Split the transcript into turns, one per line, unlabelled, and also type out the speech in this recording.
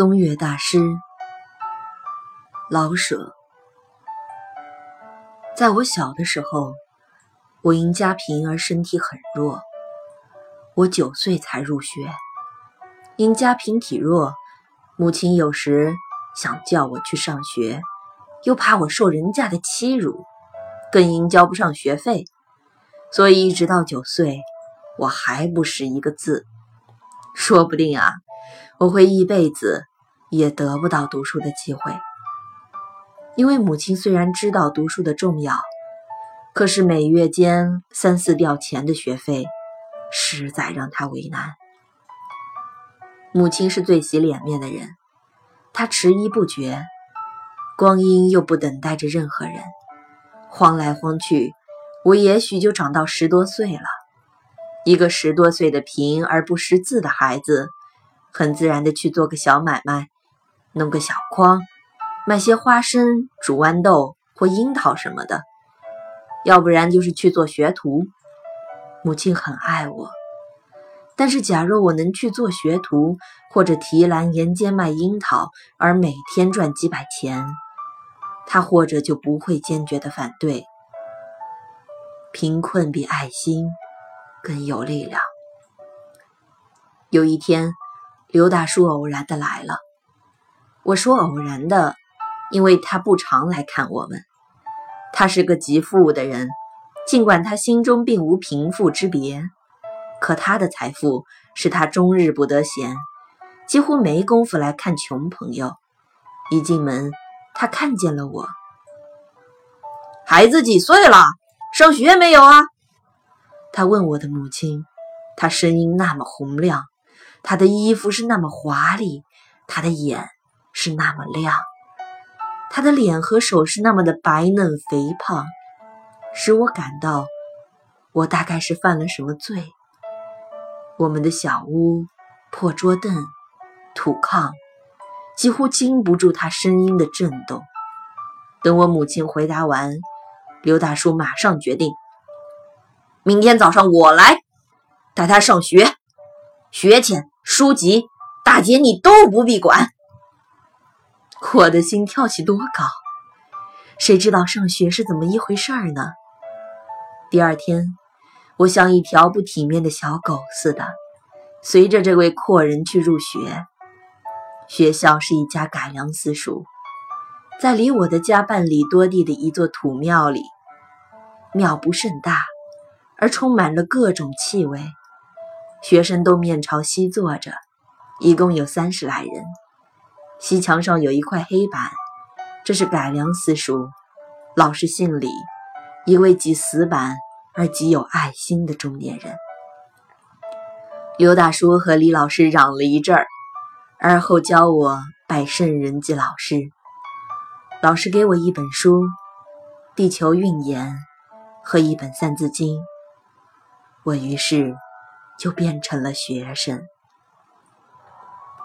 宗岳大师老舍，在我小的时候，我因家贫而身体很弱。我九岁才入学，因家贫体弱，母亲有时想叫我去上学，又怕我受人家的欺辱，更因交不上学费，所以一直到九岁，我还不识一个字。说不定啊。我会一辈子也得不到读书的机会，因为母亲虽然知道读书的重要，可是每月间三四吊钱的学费，实在让她为难。母亲是最洗脸面的人，她迟疑不决，光阴又不等待着任何人，晃来晃去，我也许就长到十多岁了。一个十多岁的贫而不识字的孩子。很自然的去做个小买卖，弄个小筐，卖些花生、煮豌豆或樱桃什么的。要不然就是去做学徒。母亲很爱我，但是假若我能去做学徒，或者提篮沿街卖樱桃，而每天赚几百钱，她或者就不会坚决的反对。贫困比爱心更有力量。有一天。刘大叔偶然的来了，我说偶然的，因为他不常来看我们。他是个极富的人，尽管他心中并无贫富之别，可他的财富使他终日不得闲，几乎没工夫来看穷朋友。一进门，他看见了我，孩子几岁了？上学没有啊？他问我的母亲，他声音那么洪亮。他的衣服是那么华丽，他的眼是那么亮，他的脸和手是那么的白嫩肥胖，使我感到我大概是犯了什么罪。我们的小屋、破桌凳、土炕，几乎经不住他声音的震动。等我母亲回答完，刘大叔马上决定：明天早上我来带他上学，学钱。书籍，大姐你都不必管。我的心跳起多高，谁知道上学是怎么一回事儿呢？第二天，我像一条不体面的小狗似的，随着这位阔人去入学。学校是一家改良私塾，在离我的家半里多地的一座土庙里。庙不甚大，而充满了各种气味。学生都面朝西坐着，一共有三十来人。西墙上有一块黑板，这是改良私塾，老师姓李，一位极死板而极有爱心的中年人。刘大叔和李老师嚷了一阵儿，而后教我拜圣人及老师。老师给我一本书《地球运言》和一本《三字经》，我于是。就变成了学生。